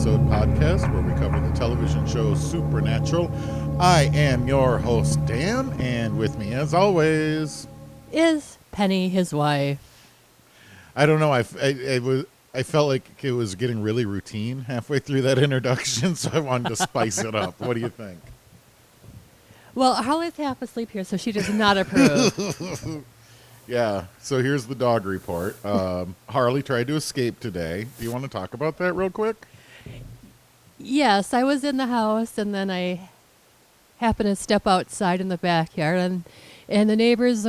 episode podcast where we cover the television show Supernatural. I am your host, Dan, and with me, as always, Is Penny his wife? I don't know. I, I- I was. I felt like it was getting really routine halfway through that introduction, so I wanted to spice it up. What do you think? Well, Harley's half asleep here, so she does not approve. Yeah. So here's the dog report. Um, Harley tried to escape today. Do you want to talk about that real quick? Yes, I was in the house, and then I happened to step outside in the backyard, and and the neighbors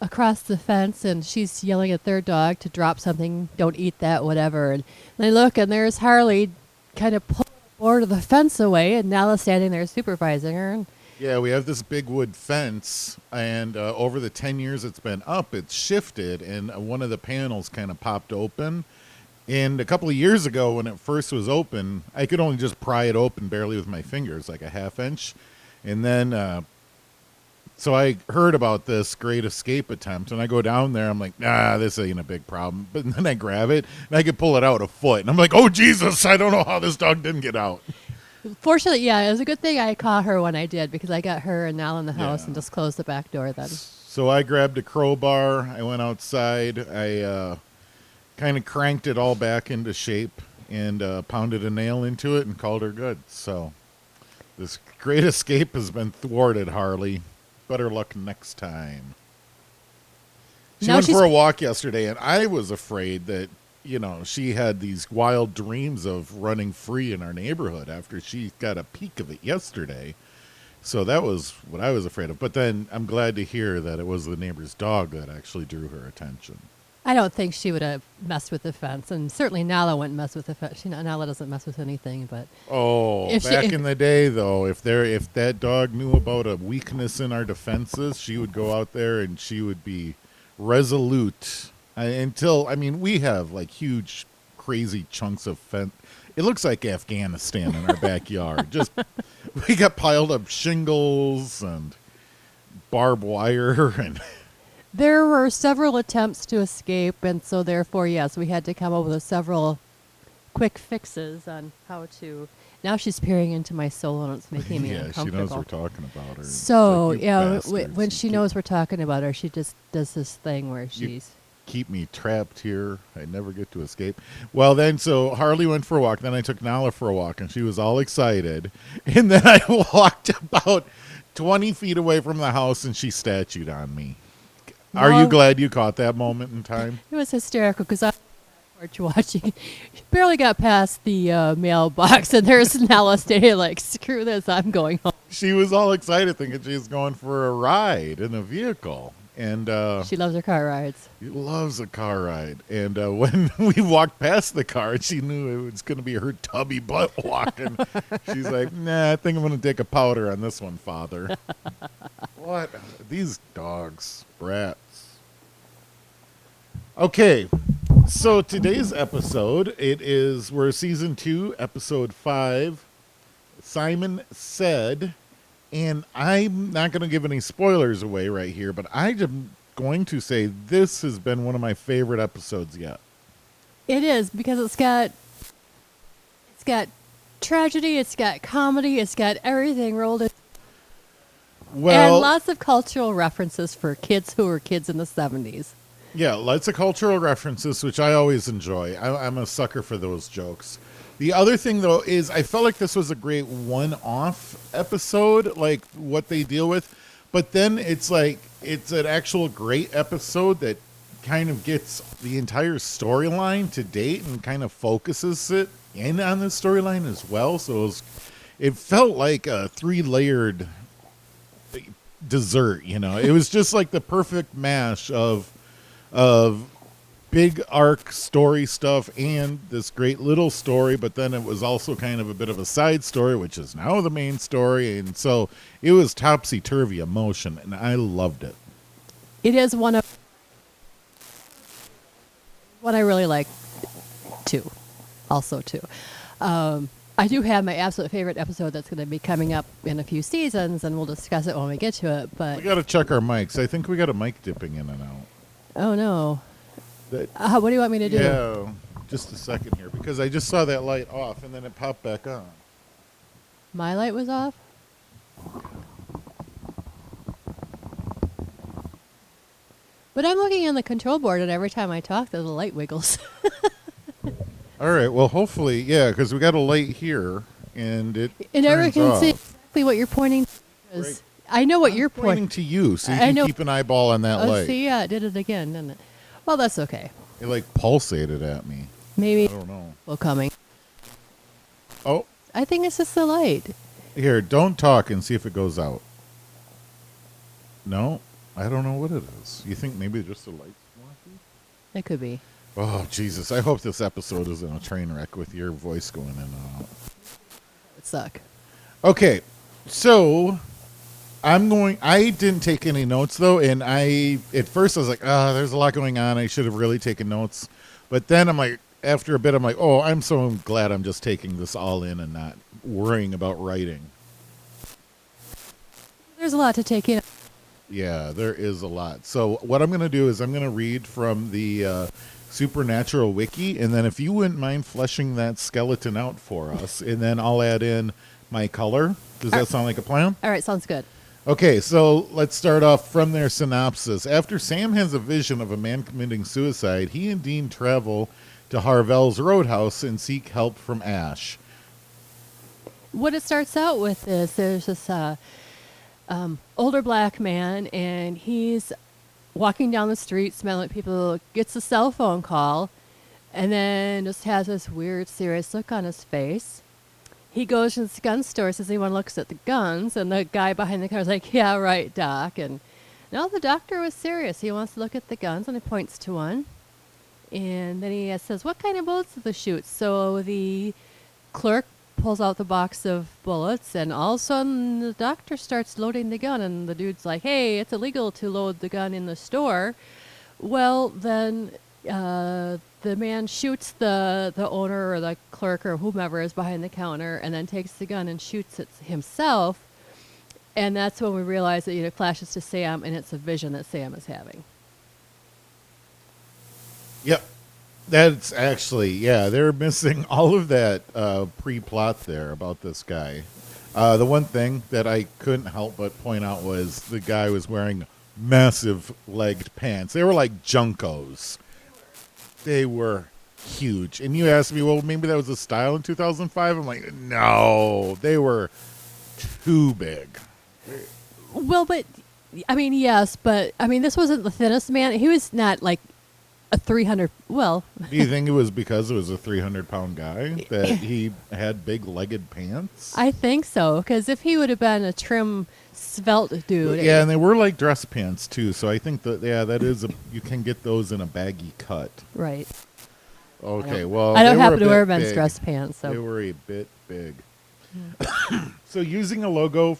across the fence, and she's yelling at their dog to drop something, don't eat that, whatever. And they look, and there's Harley, kind of pulling the board of the fence away, and Nala's standing there supervising her. And Yeah, we have this big wood fence, and uh, over the 10 years it's been up, it's shifted, and uh, one of the panels kind of popped open. And a couple of years ago, when it first was open, I could only just pry it open barely with my fingers, like a half inch. And then, uh, so I heard about this great escape attempt, and I go down there. I'm like, nah, this ain't a big problem. But then I grab it, and I could pull it out a foot. And I'm like, oh, Jesus, I don't know how this dog didn't get out. fortunately, yeah, it was a good thing I caught her when I did, because I got her and Nala in the house Yeah. and just closed the back door then. So I grabbed a crowbar. I went outside. I uh, kind of cranked it all back into shape and uh, pounded a nail into it and called her good. So this great escape has been thwarted, Harley. Better luck next time. She Now went for a walk yesterday, and I was afraid that you know she had these wild dreams of running free in our neighborhood after she got a peek of it yesterday. So that was what I was afraid of. But then I'm glad to hear that it was the neighbor's dog that actually drew her attention. I don't think she would have messed with the fence, and certainly Nala wouldn't mess with the fence. She, Nala doesn't mess with anything, but Oh, she- back if- in the day, though, if there if that dog knew about a weakness in our defenses, she would go out there and she would be resolute uh, until I mean we have like huge, crazy chunks of fence. It looks like Afghanistan in our backyard. Just we got piled up shingles and barbed wire and there were several attempts to escape, and so therefore, yes, we had to come up with several quick fixes on how to. Now she's peering into my soul, and it's making me yeah, she knows we're talking about her. So like, yeah, w- when she knows we're talking about her, she just does this thing where she's. keep me trapped here. I never get to escape. Well, then, so Harley went for a walk. Then I took Nala for a walk, and she was all excited. And then I walked about 20 feet away from the house, and she statued on me. Are you glad you caught that moment in time? It was hysterical because I was on the porch watching. She barely got past the uh, mailbox, and there's Nala standing like, "Screw this! I'm going home." She was all excited, thinking she was going for a ride in a vehicle. And uh, She loves her car rides. She loves a car ride. And uh, when we walked past the car, she knew it was going to be her tubby butt walking. She's like, nah, I think I'm going to take a powder on this one, father. what? These dogs, brats. Okay, so today's episode, it is, we're season two, episode five. Simon said, and I'm not going to give any spoilers away right here, but I am going to say this has been one of my favorite episodes yet. It is because it's got it's got tragedy, it's got comedy, it's got everything rolled in, Well, and lots of cultural references for kids who were kids in the seventies. Yeah, lots of cultural references, which I always enjoy. I, I'm a sucker for those jokes. The other thing, though, is I felt like this was a great one-off episode, like what they deal with. But then it's like it's an actual great episode that kind of gets the entire storyline to date and kind of focuses it in on the storyline as well. So it, was, it felt like a three-layered dessert. You know, it was just like the perfect mash of of big arc story stuff and this great little story, but then it was also kind of a bit of a side story, which is now the main story. And so it was topsy turvy emotion, and I loved it. It is one of what I really like too. Also too. Um, I do have my absolute favorite episode that's going to be coming up in a few seasons, and we'll discuss it when we get to it. But we got to check our mics. I think we got a mic dipping in and out. Oh no, That, uh, what do you want me to do? yeah. just a second here because I just saw that light off and then it popped back on. My light was off. But I'm looking on the control board, and every time I talk, the light wiggles. All right. Well, hopefully, yeah, because we got a light here and it and everyone can see exactly what you're pointing. Right. I know what I'm you're pointing pointing. to you, so you I can know. keep an eyeball on that Oh, light. see, yeah, it did it again, didn't it? Well, that's okay. It like pulsated at me. Maybe I don't know. will coming. Oh, I think it's just the light. here, don't talk and see if it goes out. No, I don't know what it is. You think maybe just the lights? wonky? It could be. Oh Jesus! I hope this episode isn't a train wreck with your voice going in and out. It would suck. Okay, so I'm going. I didn't take any notes though, and I at first I was like, "Ah, there's a lot going on. I should have really taken notes." But then I'm like, after a bit, I'm like, "Oh, I'm so glad I'm just taking this all in and not worrying about writing." There's a lot to take in. Yeah, there is a lot. So what I'm going to do is I'm going to read from the uh, Supernatural Wiki, and then if you wouldn't mind fleshing that skeleton out for us, and then I'll add in my color. Does that sound like a plan? All right, sounds good. Okay, so let's start off from their synopsis. After Sam has a vision of a man committing suicide, he and Dean travel to Harvelle's Roadhouse and seek help from Ash. what it starts out with is there's this uh, um, older black man, and he's walking down the street, smelling at people, gets a cell phone call, and then just has this weird, serious look on his face. He goes to this gun store, says he wants looks at the guns, and the guy behind the counter is like, "Yeah, right, doc." And no, the doctor was serious. He wants to look at the guns, and he points to one, and then he says, "What kind of bullets do they shoot?" So the clerk pulls out the box of bullets, and all of a sudden the doctor starts loading the gun, and the dude's like, "Hey, it's illegal to load the gun in the store." Well, then uh, the man shoots the the owner or the clerk or whomever is behind the counter, and then takes the gun and shoots it himself. And that's when we realize that you know, it flashes to Sam, and it's a vision that Sam is having. Yep. That's actually, yeah, they're missing all of that uh, pre plot there about this guy. Uh, the one thing that I couldn't help but point out was the guy was wearing massive legged pants. They were like JNCOs. They were huge. And you asked me, well, maybe that was a style in 2005. I'm like, no, they were too big. Well, but I mean, yes, but I mean, this wasn't the thinnest man. He was not like a 300. Well, Do you think it was because it was a 300 pound guy that he had big legged pants? I think so. Because if he would have been a trim, svelte dude, Yeah, and they were like dress pants too. So I think that yeah, that is a you can get those in a baggy cut. right? Okay, don't- well I don't happen to wear men's big. dress pants, so They were a bit big. so using a logo,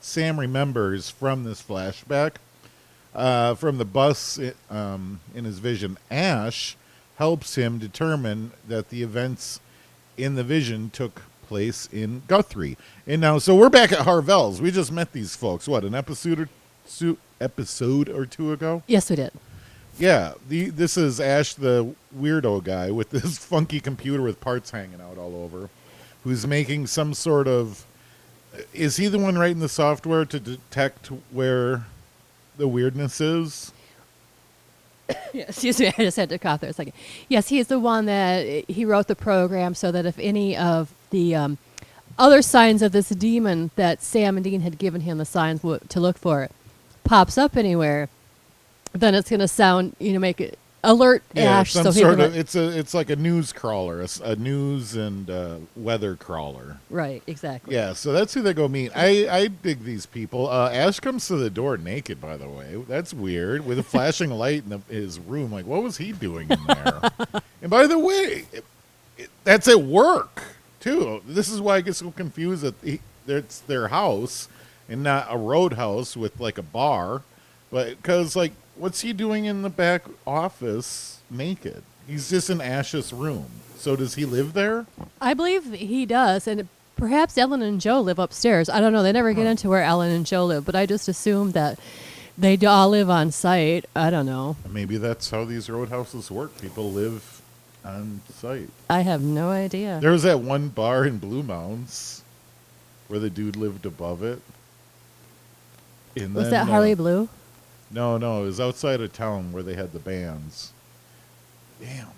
Sam remembers from this flashback uh, from the bus i- um, in his vision. Ash helps him determine that the events in the vision took place in Guthrie. And now, so we're back at Harvelle's. We just met these folks. What an episode or two, episode or two ago. yes, we did. Yeah, the this is Ash, the weirdo guy with this funky computer with parts hanging out all over, who's making some sort of. Is he the one writing the software to detect where the weirdness is? Yeah, excuse me, I just had to cough there a second. Yes, he is the one that he wrote the program so that if any of the um, other signs of this demon that Sam and Dean had given him the signs w- to look for pops up anywhere, then it's going to sound, you know, make it alert Ash. some so sort of. It's a it's like a news crawler, a news and uh, weather crawler. right, exactly. Yeah, so that's who they go meet. I, I dig these people. Uh, Ash comes to the door naked, by the way. That's weird. With a flashing light in the, his room. Like, what was he doing in there? and by the way, it, it, that's at work, too. This is why I get so confused that he, it's their house and not a roadhouse with, like, a bar. But, because, like, what's he doing in the back office naked? He's just in Ash's room. So does he live there? I believe he does, and perhaps Ellen and Jo live upstairs. I don't know. They never get into where Ellen and Jo live, but I just assume that they all live on site. I don't know. Maybe that's how these roadhouses work. People live on site. I have no idea. There was that one bar in Blue Mounds where the dude lived above it. And Was then, that Harley uh, Blue? No, no, it was outside of town where they had the bands. Damn,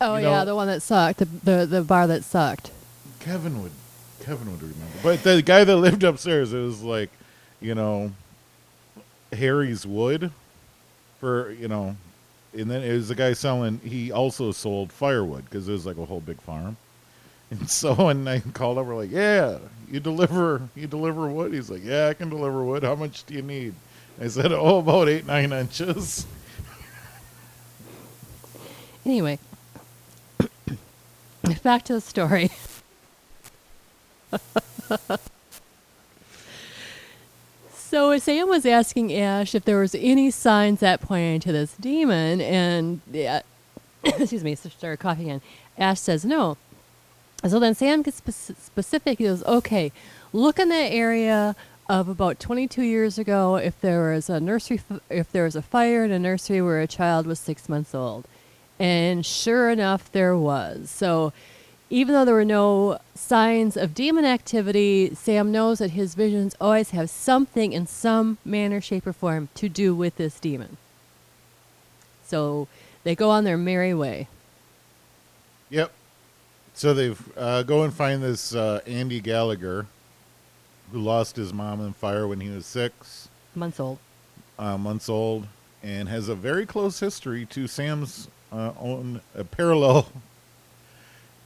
Oh you yeah, know- the one that sucked. The, the the bar that sucked. Kevin would, Kevin would remember. But the guy that lived upstairs, it was like, you know, Harry's Wood, for you know, and then it was the guy selling. He also sold firewood because it was like a whole big farm. And so when I called we're like, "Yeah, you deliver, you deliver wood." He's like, "Yeah, I can deliver wood. How much do you need?" I said, "Oh, about eight, nine inches." Anyway, back to the story. so Sam was asking Ash if there was any signs that pointed to this demon, and yeah, excuse me, started coughing again. Ash says no. So then Sam gets spec- specific. He goes, "Okay, look in that area of about 22 years ago. If there was a nursery, f- if there was a fire in a nursery where a child was six months old." And sure enough, there was. So even though there were no signs of demon activity, Sam knows that his visions always have something in some manner, shape, or form to do with this demon. So they go on their merry way. Yep. So they've uh, go and find this uh, Andy Gallagher, who lost his mom in fire when he was six Months old. uh, months old, and has a very close history to Sam's uh, own uh, parallel,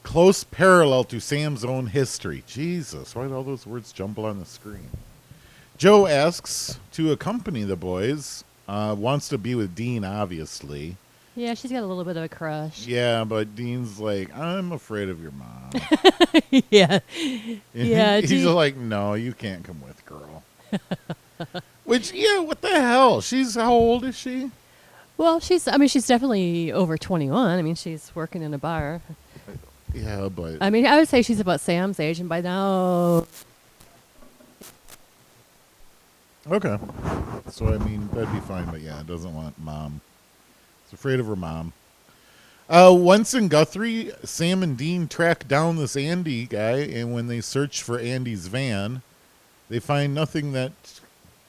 close parallel to Sam's own history. Jesus, why did all those words jumble on the screen? Jo asks to accompany the boys. Uh, wants to be with Dean, obviously. Yeah, she's got a little bit of a crush. Yeah, but Dean's like, I'm afraid of your mom. yeah. Yeah, he's Dean- like, no, you can't come with, girl. Which, yeah, what the hell? She's how old is she? Well, she's, I mean, she's definitely over 21. I mean, she's working in a bar. Yeah, but I mean, I would say she's about Sam's age, and by now, okay. So I mean, that'd be fine. But yeah, doesn't want mom. It's afraid of her mom. Uh, once in Guthrie, Sam and Dean track down this Andy guy, and when they search for Andy's van, they find nothing that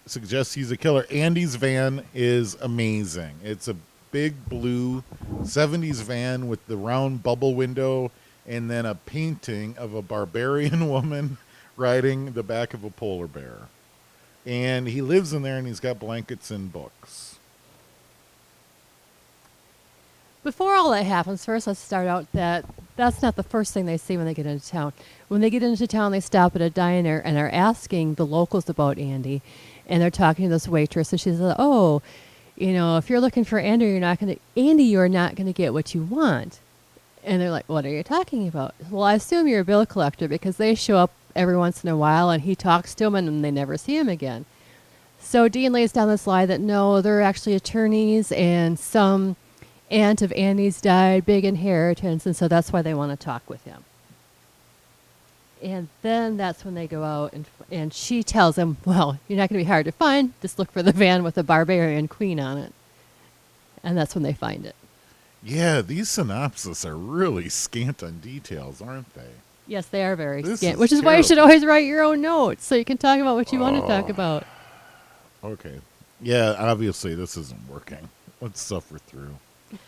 suggests he's a killer. Andy's van is amazing. It's a big blue 70s van with the round bubble window and then a painting of a barbarian woman riding the back of a polar bear. And he lives in there and he's got blankets and books. Before all that happens, first let's start out that that's not the first thing they see when they get into town. When they get into town, they stop at a diner and are asking the locals about Andy, and they're talking to this waitress, and she says, "Oh, you know, if you're looking for Andy, you're not going to Andy, you're not going to get what you want." And they're like, "What are you talking about?" Well, I assume you're a bill collector because they show up every once in a while, and he talks to them, and then they never see him again. So Dean lays down this lie that no, they're actually attorneys, and some aunt of Andy's died, big inheritance, and so that's why they want to talk with him. And then that's when they go out, and and she tells him, "Well, you're not going to be hard to find. Just look for the van with the barbarian queen on it." And that's when they find it. Yeah, these synopses are really scant on details, aren't they? Yes, they are very This scant, is which is why you should always write your own notes so you can talk about what you want to talk Oh. about. Okay. Yeah, obviously this isn't working. Let's suffer through.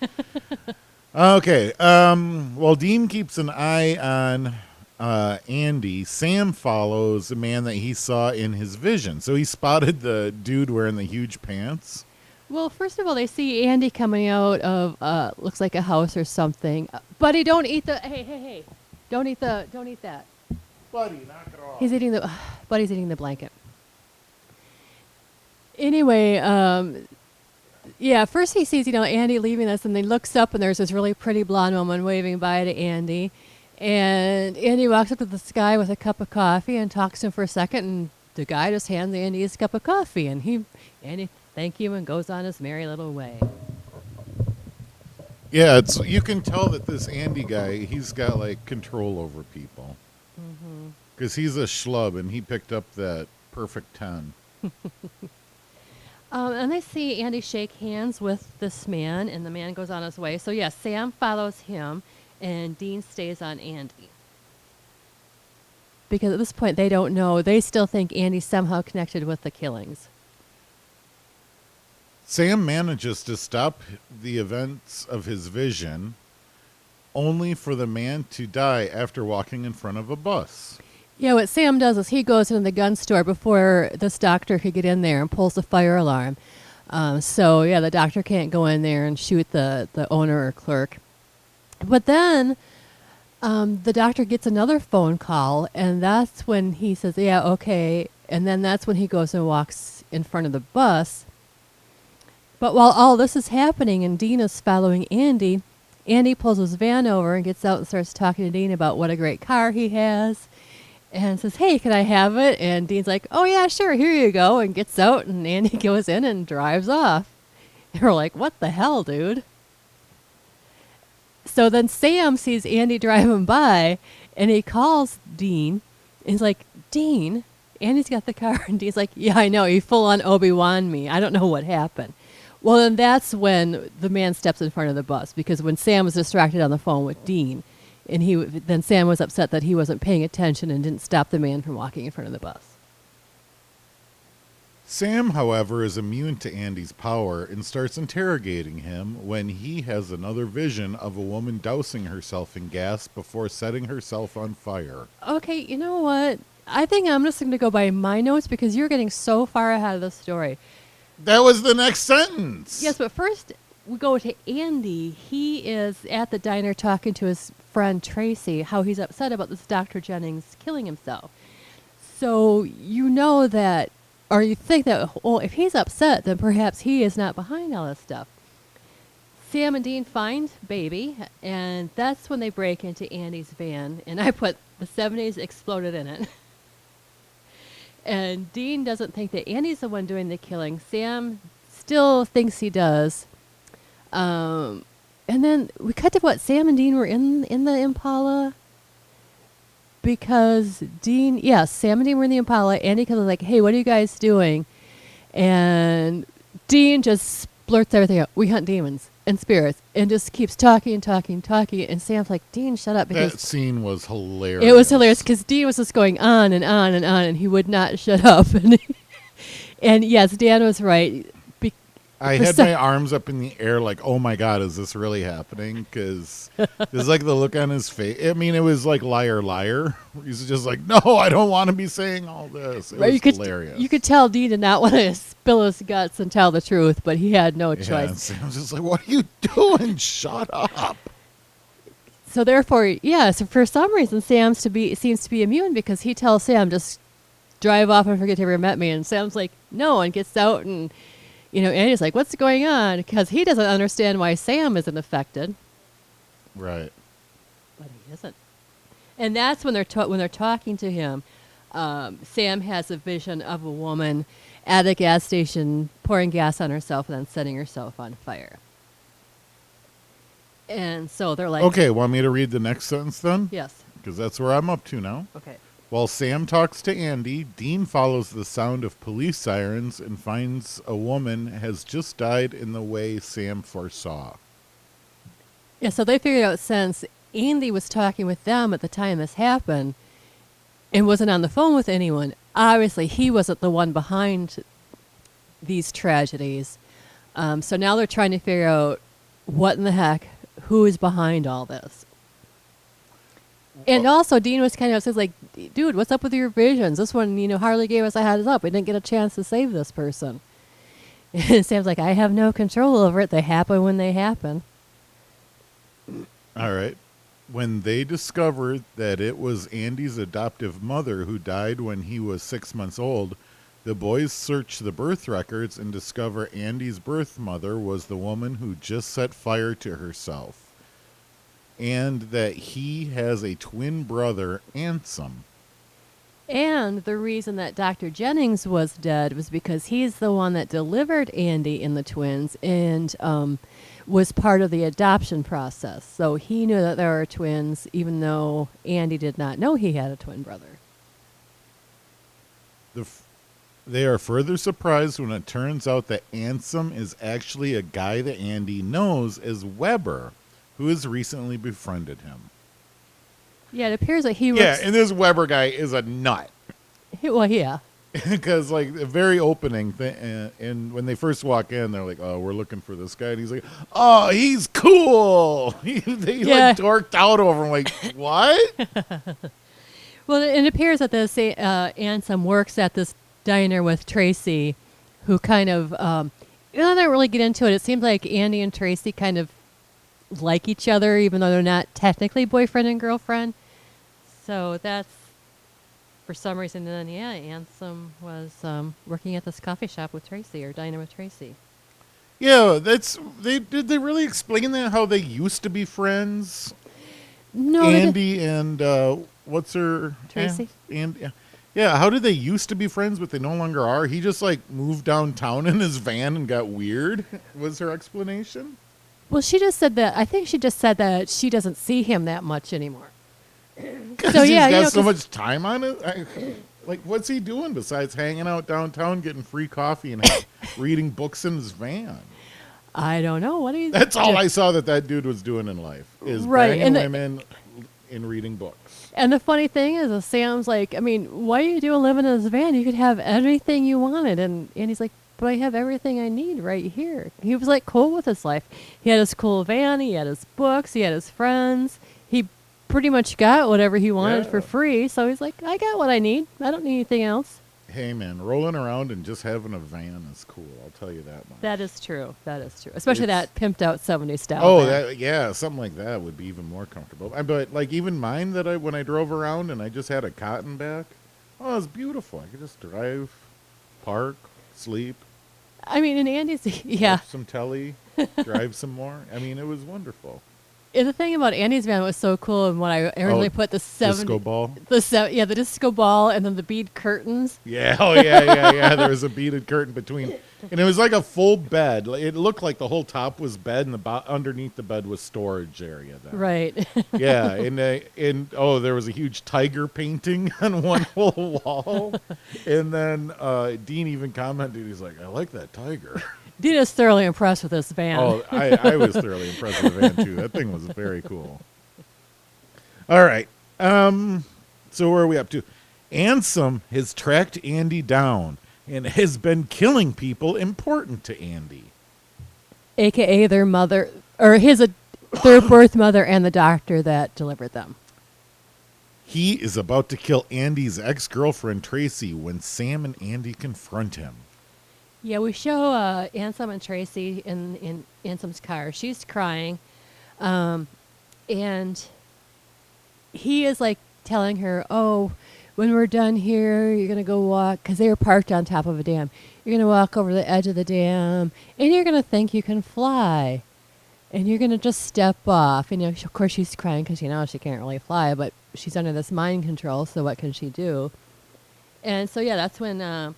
okay. Um, well, Dean keeps an eye on uh, Andy. Sam follows the man that he saw in his vision. So he spotted the dude wearing the huge pants. Well, first of all, they see Andy coming out of uh, looks like a house or something. Uh, Buddy, don't eat the. Hey, hey, hey! Don't eat the. Don't eat that. Buddy, knock it off. He's eating the. Buddy's eating the blanket. Anyway, um, yeah. First, he sees you know Andy leaving us, and then looks up, and there's this really pretty blonde woman waving bye to Andy, and Andy walks up to this guy with a cup of coffee and talks to him for a second, and the guy just hands Andy his cup of coffee, and he, Andy, thank you, and goes on his merry little way. Yeah, it's you can tell that this Andy guy, he's got like control over people. Because he's a schlub and he picked up that perfect 10. Um, and they see Andy shake hands with this man, and the man goes on his way. So, yes, Sam follows him, and Dean stays on Andy. Because at this point, they don't know. They still think Andy's somehow connected with the killings. Sam manages to stop the events of his vision only for the man to die after walking in front of a bus. Yeah, what Sam does is he goes into the gun store before this doctor could get in there and pulls the fire alarm. Um, so yeah, the doctor can't go in there and shoot the the owner or clerk. But then um, the doctor gets another phone call, and that's when he says, "Yeah, okay." And then that's when he goes and walks in front of the bus. But while all this is happening and Dean is following Andy, Andy pulls his van over and gets out and starts talking to Dean about what a great car he has and says, Hey, can I have it? And Dean's like, Oh, yeah, sure, here you go. And gets out, and Andy goes in and drives off. We're like, What the hell, dude? So then Sam sees Andy driving by, and he calls Dean. And he's like, Dean, Andy's got the car. And Dean's like, Yeah, I know. He full on Obi Wan me. I don't know what happened. Well, then that's when the man steps in front of the bus because when Sam was distracted on the phone with Dean, and he w- then Sam was upset that he wasn't paying attention and didn't stop the man from walking in front of the bus. Sam, however, is immune to Andy's power and starts interrogating him when he has another vision of a woman dousing herself in gas before setting herself on fire. Okay, you know what? I think I'm just going to go by my notes because you're getting so far ahead of the story. That was the next sentence. Yes, but first we go to Andy. He is at the diner talking to his friend Tracy, how he's upset about this Dr. Jennings killing himself. So you know that, or you think that, well, if he's upset, then perhaps he is not behind all this stuff. Sam and Dean find Baby, and that's when they break into Andy's van, and I put the 70s exploded in it. and Dean doesn't think that Andy's the one doing the killing. Sam still thinks he does. Um, and then we cut to what Sam and Dean were in in the Impala because Dean, yes, Sam and Dean were in the Impala. Andy comes like, "Hey, what are you guys doing?" And Dean just blurts everything out. We hunt demons and spirits, and just keeps talking and talking and talking. And Sam's like, "Dean, shut up!" because That scene was hilarious. it was hilarious because Dean was just going on and on and on, and he would not shut up. And, and yes, Dan was right. I had my arms up in the air, like, "Oh my god, is this really happening?" Because there's like the look on his face. I mean, it was like liar, liar. He's just like, "No, I don't want to be saying all this." It Right, was you could hilarious. you could tell Dean did not want to spill his guts and tell the truth, but he had no Yeah, choice. Sam's just like, "What are you doing? Shut up!" So therefore, yeah. So for some reason, Sam's to be seems to be immune because he tells Sam just drive off and forget you ever met me, and Sam's like no, and gets out and you know Andy's like what's going on because he doesn't understand why Sam isn't affected, Right. but he isn't. And that's when they're ta- when they're talking to him. Um, Sam has a vision of a woman at a gas station pouring gas on herself and then setting herself on fire. And so they're like, Okay, want me to read the next sentence then? yes, Because that's where I'm up to now. okay. While Sam talks to Andy, Dean follows the sound of police sirens and finds a woman has just died in the way Sam foresaw. Yeah, so they figured out since Andy was talking with them at the time this happened and wasn't on the phone with anyone, obviously he wasn't the one behind these tragedies. Um, so now they're trying to figure out what in the heck, who is behind all this. And oh. also, Dean was kind of says like, "Dude, what's up with your visions? This one, you know, Harley gave us a heads up. We didn't get a chance to save this person." And Sam's like, "I have no control over it. They happen when they happen." All right. When they discovered that it was Andy's adoptive mother who died when he was six months old, the boys search the birth records and discover Andy's birth mother was the woman who just set fire to herself, and that he has a twin brother, Ansem. And the reason that Dr. Jennings was dead was because he's the one that delivered Andy and the twins and um, was part of the adoption process. So he knew that there were twins, even though Andy did not know he had a twin brother. The f- They are further surprised when it turns out that Ansem is actually a guy that Andy knows as Weber, who has recently befriended him. Yeah, it appears that he was. Yeah, and this Weber guy is a nut. he- well, yeah. because like the very opening thing, uh, and when they first walk in, they're like, "Oh, we're looking for this guy," and he's like, "Oh, he's cool." he they Yeah. like dorked out over him, like, "What?" Well, it appears that this uh, Ansem works at this diner with Tracy, who kind of, um, you know, they don't really get into it. It seems like Andy and Tracy kind of like each other, even though they're not technically boyfriend and girlfriend. So that's for some reason. And Then, yeah, Ansem was um, working at this coffee shop with Tracy or dining with Tracy. yeah, that's they did. They really explain that how they used to be friends, No, Andy and uh, what's her Tracy? and yeah. Yeah, how did they used to be friends, but they no longer are? He just like moved downtown in his van and got weird. Was her explanation? Well, she just said that. I think she just said that she doesn't see him that much anymore. So, he's yeah, got you know, so much time on it. I, like, what's he doing besides hanging out downtown, getting free coffee, and reading books in his van? I don't know what he's. That's all I saw that that dude was doing in life is Right, banging and the- women and reading books. And the funny thing is, is Sam's like, I mean, why are you doing living in this van? You could have anything you wanted. And, and he's like, but I have everything I need right here. He was like cool with his life. He had his cool van, he had his books, he had his friends. He pretty much got whatever he wanted for free. So he's like, I got what I need. I don't need anything else. Hey, man, rolling around and just having a van is cool. I'll tell you that much. That is true. That is true. Especially It's- that pimped out 70 style. Oh, that yeah, something like that would be even more comfortable. I- But like even mine that I when I drove around and I just had a cotton back, oh, it's beautiful. I could just drive, park, sleep, I mean, in Andy's, yeah. some telly, drive some more. I mean, it was wonderful. And the thing about Andy's van was so cool, and when I originally Oh, put the seven Disco ball. the se- yeah, the disco ball, and then the bead curtains. Yeah, oh yeah, yeah, yeah. There was a beaded curtain between, and it was like a full bed. It looked like the whole top was bed, and the bo- underneath the bed was storage area. Then. Right. Yeah, and uh, and oh, there was a huge tiger painting on one whole wall, and then uh, Dean even commented, he's like, "I like that tiger." Dean is thoroughly impressed with this van. Oh, I, I was thoroughly impressed with the van too. That thing was very cool. All right, um, so where are we up to? Ansem has tracked Andy down and has been killing people important to Andy. AKA their mother, or his, their birth mother and the doctor that delivered them. He is about to kill Andy's ex girlfriend Tracy when Sam and Andy confront him. Yeah, we show uh, Ansem and Tracy in, in Ansem's car. She's crying. Um, and he is like telling her, Oh, when we're done here, you're going to go walk, because they were parked on top of a dam. You're going to walk over the edge of the dam, and you're going to think you can fly. And you're going to just step off. And you know, of course, she's crying because, you know, she can't really fly, but she's under this mind control, so what can she do? And so, yeah, that's when. Uh,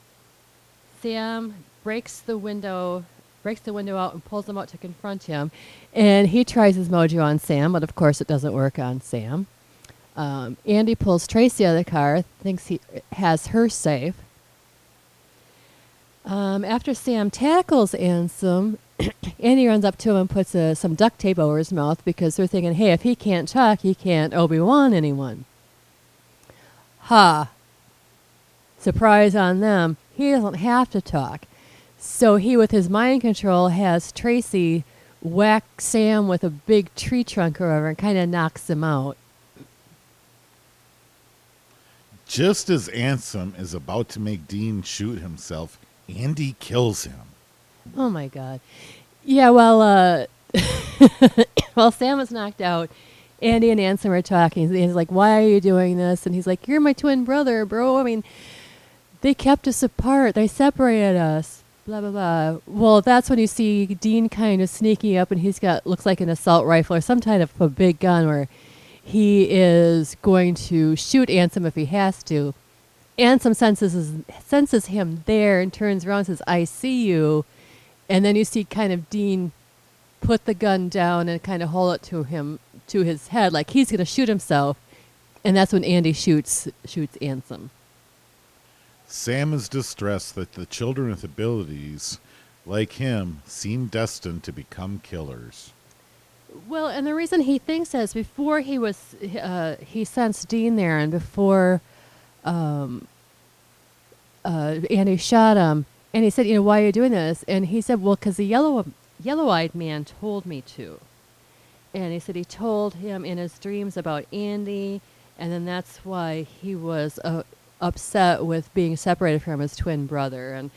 Sam breaks the window, breaks the window out and pulls him out to confront him. And he tries his mojo on Sam, but of course it doesn't work on Sam. Um, Andy pulls Tracy out of the car, thinks he has her safe. Um, after Sam tackles Ansem, Andy runs up to him and puts uh, some duct tape over his mouth because they're thinking, hey, if he can't talk, he can't Obi Wan anyone. Ha. Surprise on them. He doesn't have to talk. So he, with his mind control, has Tracy whack Sam with a big tree trunk or whatever and kind of knocks him out. Just as Ansem is about to make Dean shoot himself, Andy kills him. Oh my god. Yeah, well, uh, while Sam was knocked out, Andy and Ansem were talking. He's like, "Why are you doing this?" And he's like, "You're my twin brother, bro. I mean, they kept us apart. They separated us." Blah blah blah. Well, that's when you see Dean kind of sneaking up, and he's got looks like an assault rifle or some kind of a big gun, where he is going to shoot Ansem if he has to. Ansem senses senses him there and turns around and says, "I see you," and then you see kind of Dean put the gun down and kind of hold it to him to his head like he's going to shoot himself, and that's when Andy shoots shoots Ansem. Sam is distressed that the children with abilities like him seem destined to become killers. Well, and the reason he thinks that is before he was, uh, he sensed Dean there, and before um, uh, Andy shot him, and he said, "You know, why are you doing this?" And he said, "Well, because the yellow, yellow-eyed man told me to." And he said he told him in his dreams about Andy, and then that's why he was uh, upset with being separated from his twin brother. And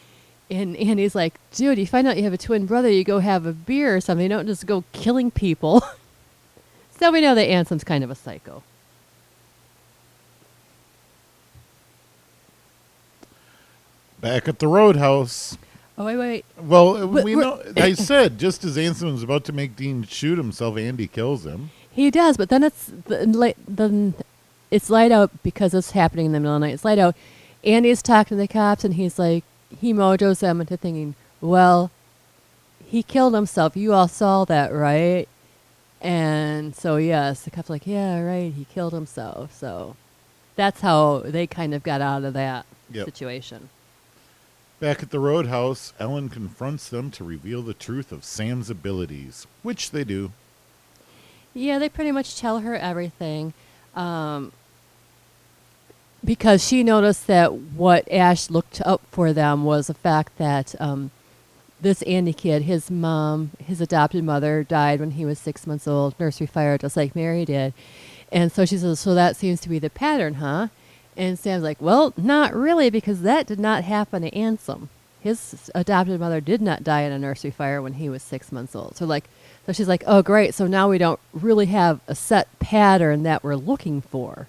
and Andy's like, dude, you find out you have a twin brother, you go have a beer or something. You don't just go killing people. so we know that Ansem's kind of a psycho. Back at the roadhouse. Oh wait, wait. Well, But we know. I said just as Ansem was about to make Dean shoot himself, Andy kills him. He does, but then it's the, the it's light out because it's happening in the middle of the night. It's light out. Andy's talking to the cops, and he's like, he mojos them into thinking, well, he killed himself. You all saw that, right? And so yes, the cops like, yeah, right. He killed himself. So that's how they kind of got out of that Yep. situation. Back at the roadhouse, Ellen confronts them to reveal the truth of Sam's abilities, which they do. Yeah, they pretty much tell her everything. Um, because she noticed that what Ash looked up for them was the fact that um, this Andy kid, his mom, his adopted mother, died when he was six months old, nursery fire, just like Mary did. And so she says, So that seems to be the pattern, huh? And Sam's like, Well, not really, because that did not happen to Ansem. His adopted mother did not die in a nursery fire when he was six months old. So, like, so she's like, Oh, great. So now we don't really have a set pattern that we're looking for.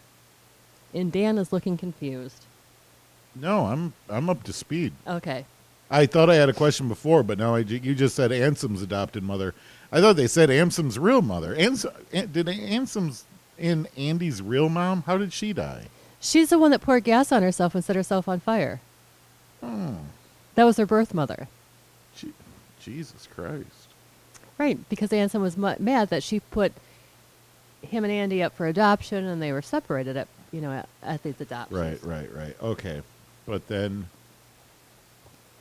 And Dan is looking confused. No, I'm I'm up to speed. Okay. I thought I had a question before, but now I, you just said Ansem's adopted mother. I thought they said Ansem's real mother. Ansem, An- did Ansem's in Andy's real mom? How did she die? She's the one that poured gas on herself and set herself on fire. Oh, That was her birth mother. Je- Jesus Christ. Right, because Ansem was mu- mad that she put him and Andy up for adoption and they were separated at, you know, at, at these adoptions. Right, right, right. Okay, but then,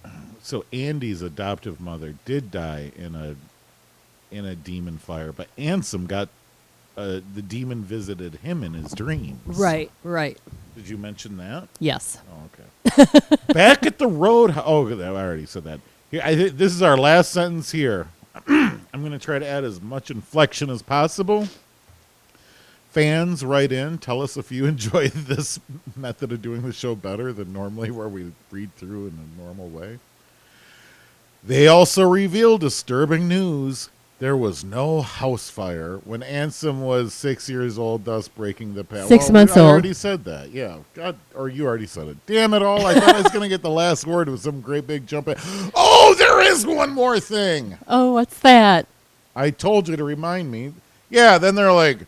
so Andy's adoptive mother did die in a in a demon fire, but Ansem got uh, the demon visited him in his dreams. Right, right. Did you mention that? Yes. Oh, okay. Back at the road. Oh, I already said that. Here, I thi- this is our last sentence here. I'm going to try to add as much inflection as possible. Fans, write in. Tell us if you enjoy this method of doing the show better than normally, where we read through in a normal way. They also reveal disturbing news. There was no house fire when Ansem was six years old, thus breaking the path. Six months I old. already said that. Yeah. God, or you already said it. Damn it all. I thought I was going to get the last word with some great big jump. In. Oh, there is one more thing. Oh, what's that? I told you to remind me. Yeah, then they're like,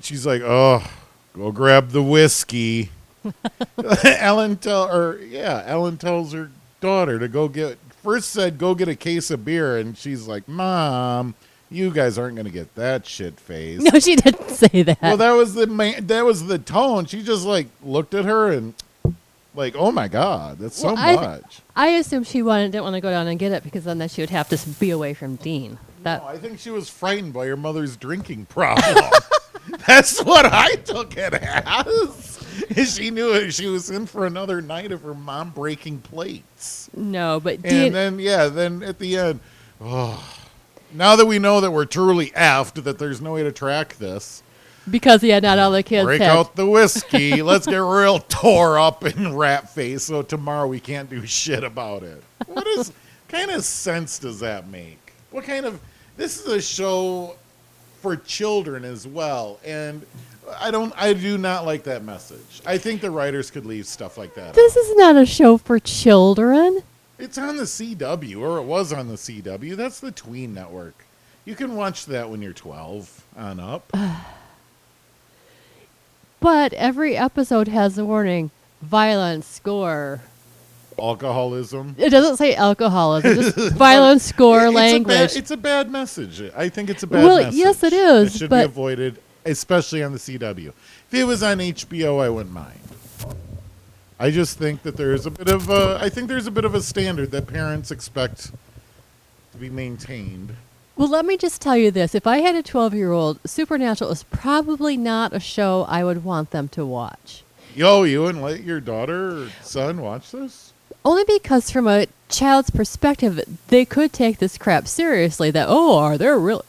she's like, oh, go grab the whiskey. Ellen tell or yeah, Ellen tells her daughter to go get first said go get a case of beer and she's like, Mom, you guys aren't gonna get that shit face. No, she didn't say that. well that was the main that was the tone. She just like looked at her and like, oh my god, that's so I- much. I assume she wanted didn't want to go down and get it because then she would have to be away from Dean. That No, I think she was frightened by her mother's drinking problem. That's what I took it as. She knew she was in for another night of her mom breaking plates. no, but And then, yeah, then at the end, oh, now that we know that we're truly effed, that there's no way to track this, because yeah, not all the kids break had. out the whiskey. Let's get real tore up and rat face so tomorrow we can't do shit about it. What is kind of sense does that make? What kind of this is a show for children as well, and I don't I do not like that message. I think the writers could leave stuff like that. out. This is not a show for children. It's on the CW, or it was on the CW. That's the Tween Network. You can watch that when you're 12 on up. But every episode has a warning: violence, gore. Alcoholism. It doesn't say alcoholism, just violence, gore, It's a language. bad- It's a bad message. I think it's a bad Well, message. yes, it is, It should be avoided, especially on the CW. If it was on HBO, I wouldn't mind. I just think that there's a bit of a, I think there's a bit of a standard that parents expect to be maintained. Well, let me just tell you this. If I had a 12 year old, Supernatural is probably not a show I would want them to watch. Yo, you wouldn't let your daughter or son watch this? Only because, from a child's perspective, they could take this crap seriously. That, oh, are there real,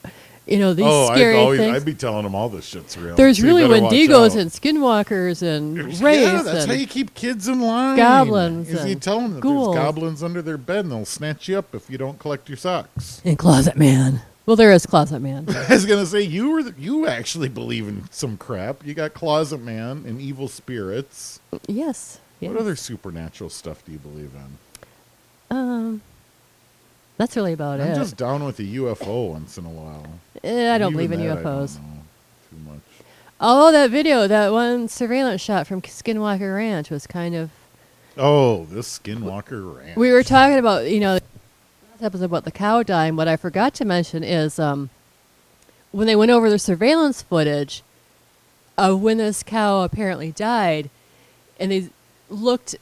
you know, these oh, I'd scary always, things? I'd be telling them all this shit's real. There's So really Wendigos and skinwalkers and There's- wraiths Yeah, that's and how you keep kids in line. goblins Is you and tell them that ghouls. there's goblins under their bed and they'll snatch you up if you don't collect your socks. and Closet Man. Well, there is Closet Man. I was gonna say you were the, you actually believe in some crap. You got Closet Man and evil spirits. yes. yes. What other supernatural stuff do you believe in? Um, that's really about it. I'm it. just down with a UFO once in a while. Eh, I don't believe in that I don't UFOs. know too much. Although that video, that one surveillance shot from Skinwalker Ranch was kind of. Oh, this Skinwalker Ranch. We were talking about, you know, last episode about the cow dying. What I forgot to mention is um, when they went over the surveillance footage of when this cow apparently died, and they looked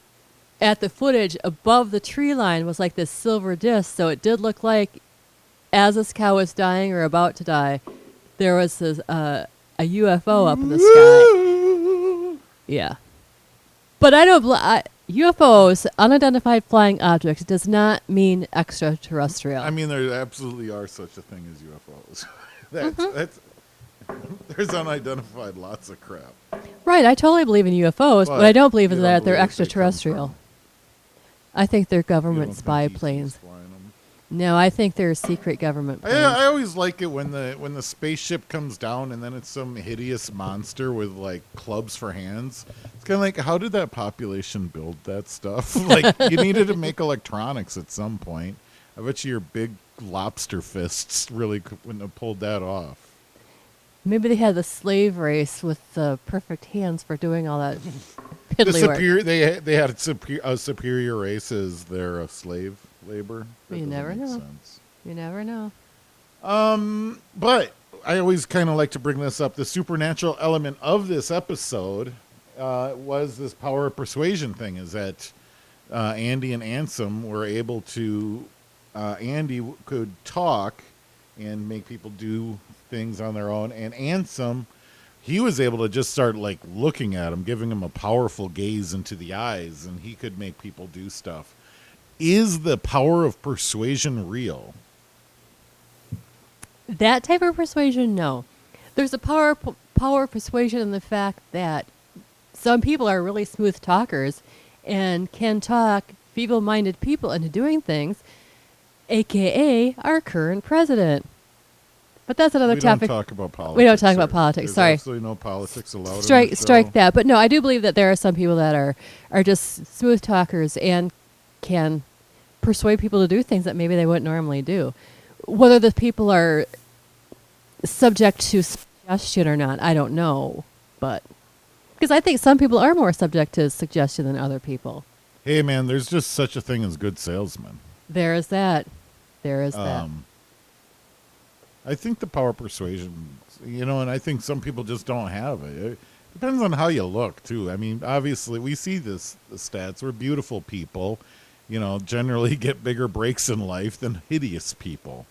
at the footage above the tree line was like this silver disc. So it did look like, as this cow was dying or about to die, there was this, uh, a UFO up in the sky. Yeah. But I don't. Bl- I, UFOs, unidentified flying objects, does not mean extraterrestrial. I mean, there absolutely are such a thing as UFOs. that's Mm-hmm. that's. There's unidentified lots of crap. right. I totally believe in UFOs, but, But I don't believe you in don't that they're believe they come extraterrestrial. From- I think they're You government don't spy ET's planes. No, I think they're secret government I, planes. I always like it when the when the spaceship comes down and then it's some hideous monster with like clubs for hands. It's kind of like how did that population build that stuff? like you needed to make electronics at some point. I bet you your big lobster fists really wouldn't have pulled that off. Maybe they had the slave race with the perfect hands for doing all that The piddly work. superior they they had superior, a superior race as their uh, slave labor. That You never know. sense. You never know. Um, but I always kind of like to bring this up. The supernatural element of this episode uh, was this power of persuasion thing. Is that uh, Andy and Ansem were able to uh, Andy could talk and make people do things on their own, and Ansem he was able to just start like looking at him, giving him a powerful gaze into the eyes, and he could make people do stuff. Is the power of persuasion real? That type of persuasion, no. There's a power p- power of persuasion in the fact that some people are really smooth talkers and can talk feeble-minded people into doing things, aka our current president. But that's another we topic. We don't talk about politics. We don't talk about politics, There's sorry. absolutely no politics allowed. strike strike that. But no, I do believe that there are some people that are are just smooth talkers and can persuade people to do things that maybe they wouldn't normally do. Whether the people are subject to suggestion or not, I don't know. But because I think some people are more subject to suggestion than other people. Hey, man, there's just such a thing as good salesmen. There is that. There is that. Um, I think the power of persuasion, you know, and I think some people just don't have it. It depends on how you look, too. I mean, obviously, we see this the stats. We're beautiful people, you know, generally get bigger breaks in life than hideous people.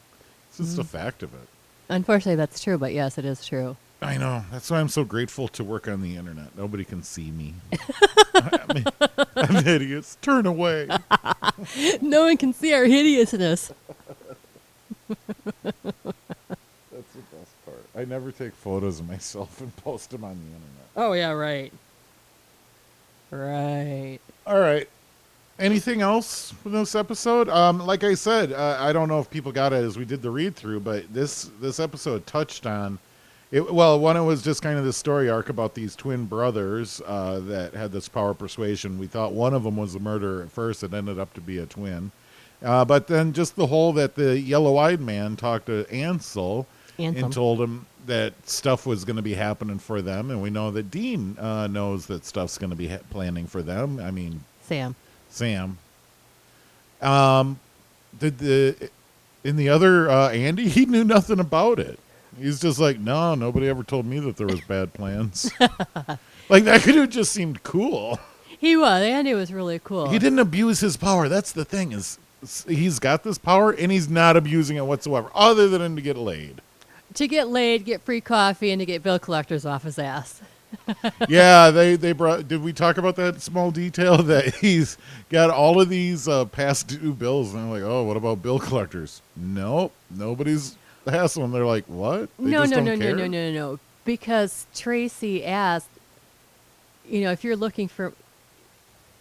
It's just a Mm-hmm. fact of it. Unfortunately, that's true. But yes, it is true. I know. That's why I'm so grateful to work on the internet. Nobody can see me. I'm, I'm hideous. Turn away. no one can see our hideousness. That's the best part. I never take photos of myself and post them on the internet. Oh yeah, right. Right. All right. Anything else from this episode? Um, like I said, uh, I don't know if people got it as we did the read through, but this this episode touched on it. Well, one it was just kind of the story arc about these twin brothers uh, that had this power persuasion. We thought one of them was the murderer at first; it ended up to be a twin. Uh, but then just the whole that the yellow-eyed man talked to Ansel Ansem. and told him that stuff was going to be happening for them, and we know that Dean uh, knows that stuff's going to be ha- planning for them. I mean, Sam. Sam. Um, did the in the other uh, Andy? He knew nothing about it. He's just like, no, nobody ever told me that there was bad plans. like that could have just seemed cool. He was. Andy was really cool. He didn't abuse his power. That's the thing is he's got this power and he's not abusing it whatsoever, other than to get laid. To get laid, get free coffee, and to get bill collectors off his ass. yeah, they they brought. Did we talk about that small detail that he's got all of these uh, past due bills, and I'm like, oh, what about bill collectors? Nope, nobody's hassling. Them. They're like, what? They no, just no, don't no, no, care? no, no, no. Because Tracy asked, you know, if you're looking for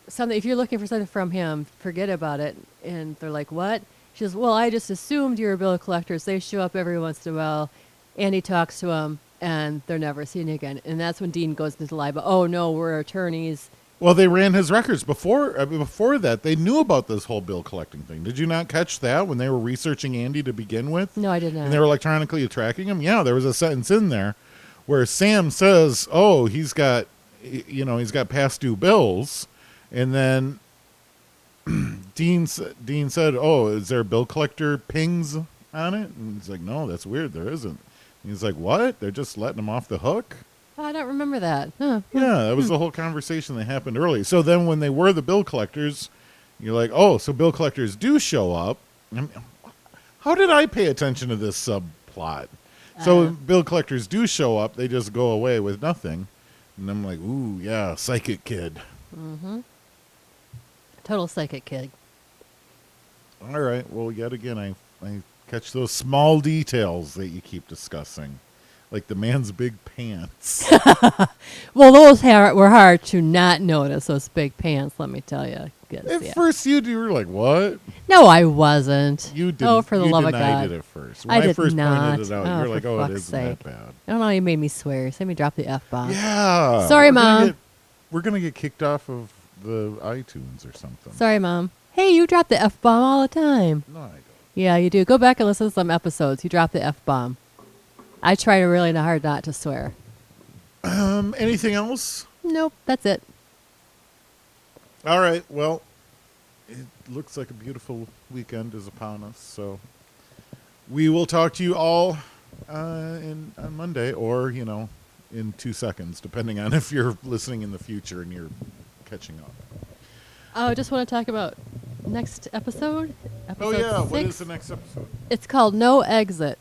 something, if you're looking for something from him, forget about it. And they're like, what? She says, well, I just assumed you were bill collectors. They show up every once in a while. And he talks to him, and they're never seen again. And that's when Dean goes into the lie. But oh no, we're attorneys. Well, they ran his records before. Uh, before that, they knew about this whole bill collecting thing. Did you not catch that when they were researching Andy to begin with? No, I did not. and they were electronically tracking him. Yeah, there was a sentence in there where Sam says, "Oh, he's got, you know, he's got past due bills," and then Dean Dean said, "Oh, is there bill collector pings on it?" And he's like, "No, that's weird. There isn't." He's like, "What? They're just letting him off the hook?" Oh, I don't remember that. Huh. Yeah, that was the whole conversation that happened early. So then, when they were the bill collectors, you're like, "Oh, so bill collectors do show up." I mean, how did I pay attention to this subplot? So Uh. bill collectors do show up, they just go away with nothing, and I'm like, "Ooh, yeah, psychic kid." Mm-hmm. Total psychic kid. All right, well, yet again, I I catch those small details that you keep discussing, like the man's big pants. Well, those ha- were hard to not notice, those big pants, let me tell you. At first, you you were like, "What?" No, I wasn't. You did. Oh, for the you love of God. it at first. When I I, did first not. pointed it out, Oh, you're for like, "Oh, it isn't that sake. bad." I don't know. You made me swear. So let me drop the f bomb. Yeah. Sorry, we're gonna Mom. get- we're gonna get kicked off of the iTunes or something. Sorry, mom. Hey, you drop the f bomb all the time. No, I. Yeah, you do. Go back and listen to some episodes. You drop the f bomb. I try really hard not to swear. Um, anything else? Nope, that's it. All right. Well, it looks like a beautiful weekend is upon us. So we will talk to you all uh, in on Monday, or you know, in two seconds, depending on if you're listening in the future and you're catching up. Oh, I just want to talk about next episode. Oh episode yeah. What six. is the next episode? It's called No Exit.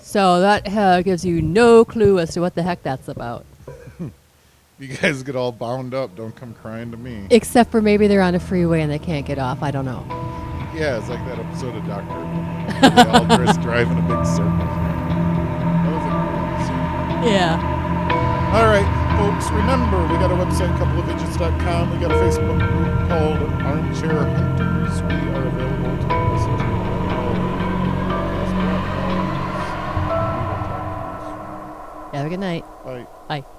So that uh, gives you no clue as to what the heck that's about. You guys get all bound up. Don't come crying to me. Except for maybe they're on a freeway and they can't get off. I don't know. Yeah, it's like that episode of Doctor. They all driving a big circle. That was a cool episode. Yeah. All right, folks. Remember, we got a website, coupleofidgets.com. We got a Facebook group called Armchair Hunters. We are available to listen to all podcast platforms. We will talk to you Have a good night. Bye. Bye.